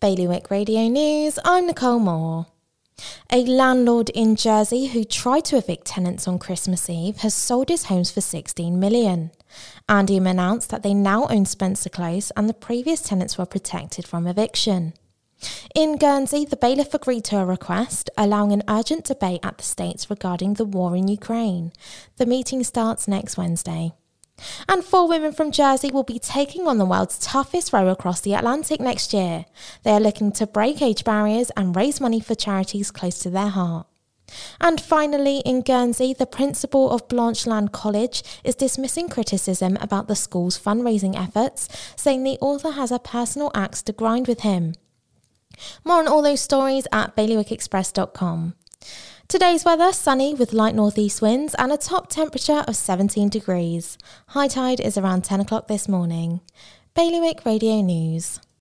Bailiwick Radio News, I'm Nicole Moore. A landlord in Jersey who tried to evict tenants on Christmas Eve has sold his homes for 16 million. Andium announced that they now own Spencer Close and the previous tenants were protected from eviction. In Guernsey, the bailiff agreed to a request, allowing an urgent debate at the states regarding the war in Ukraine. The meeting starts next Wednesday. And four women from Jersey will be taking on the world's toughest row across the Atlantic next year. They are looking to break age barriers and raise money for charities close to their heart. And finally, in Guernsey, the principal of Blancheland College is dismissing criticism about the school's fundraising efforts, saying the author has a personal axe to grind with him. More on all those stories at bailiwickexpress.com. Today's weather sunny with light northeast winds and a top temperature of 17 degrees. High tide is around 10 o'clock this morning. Bailiwick Radio News.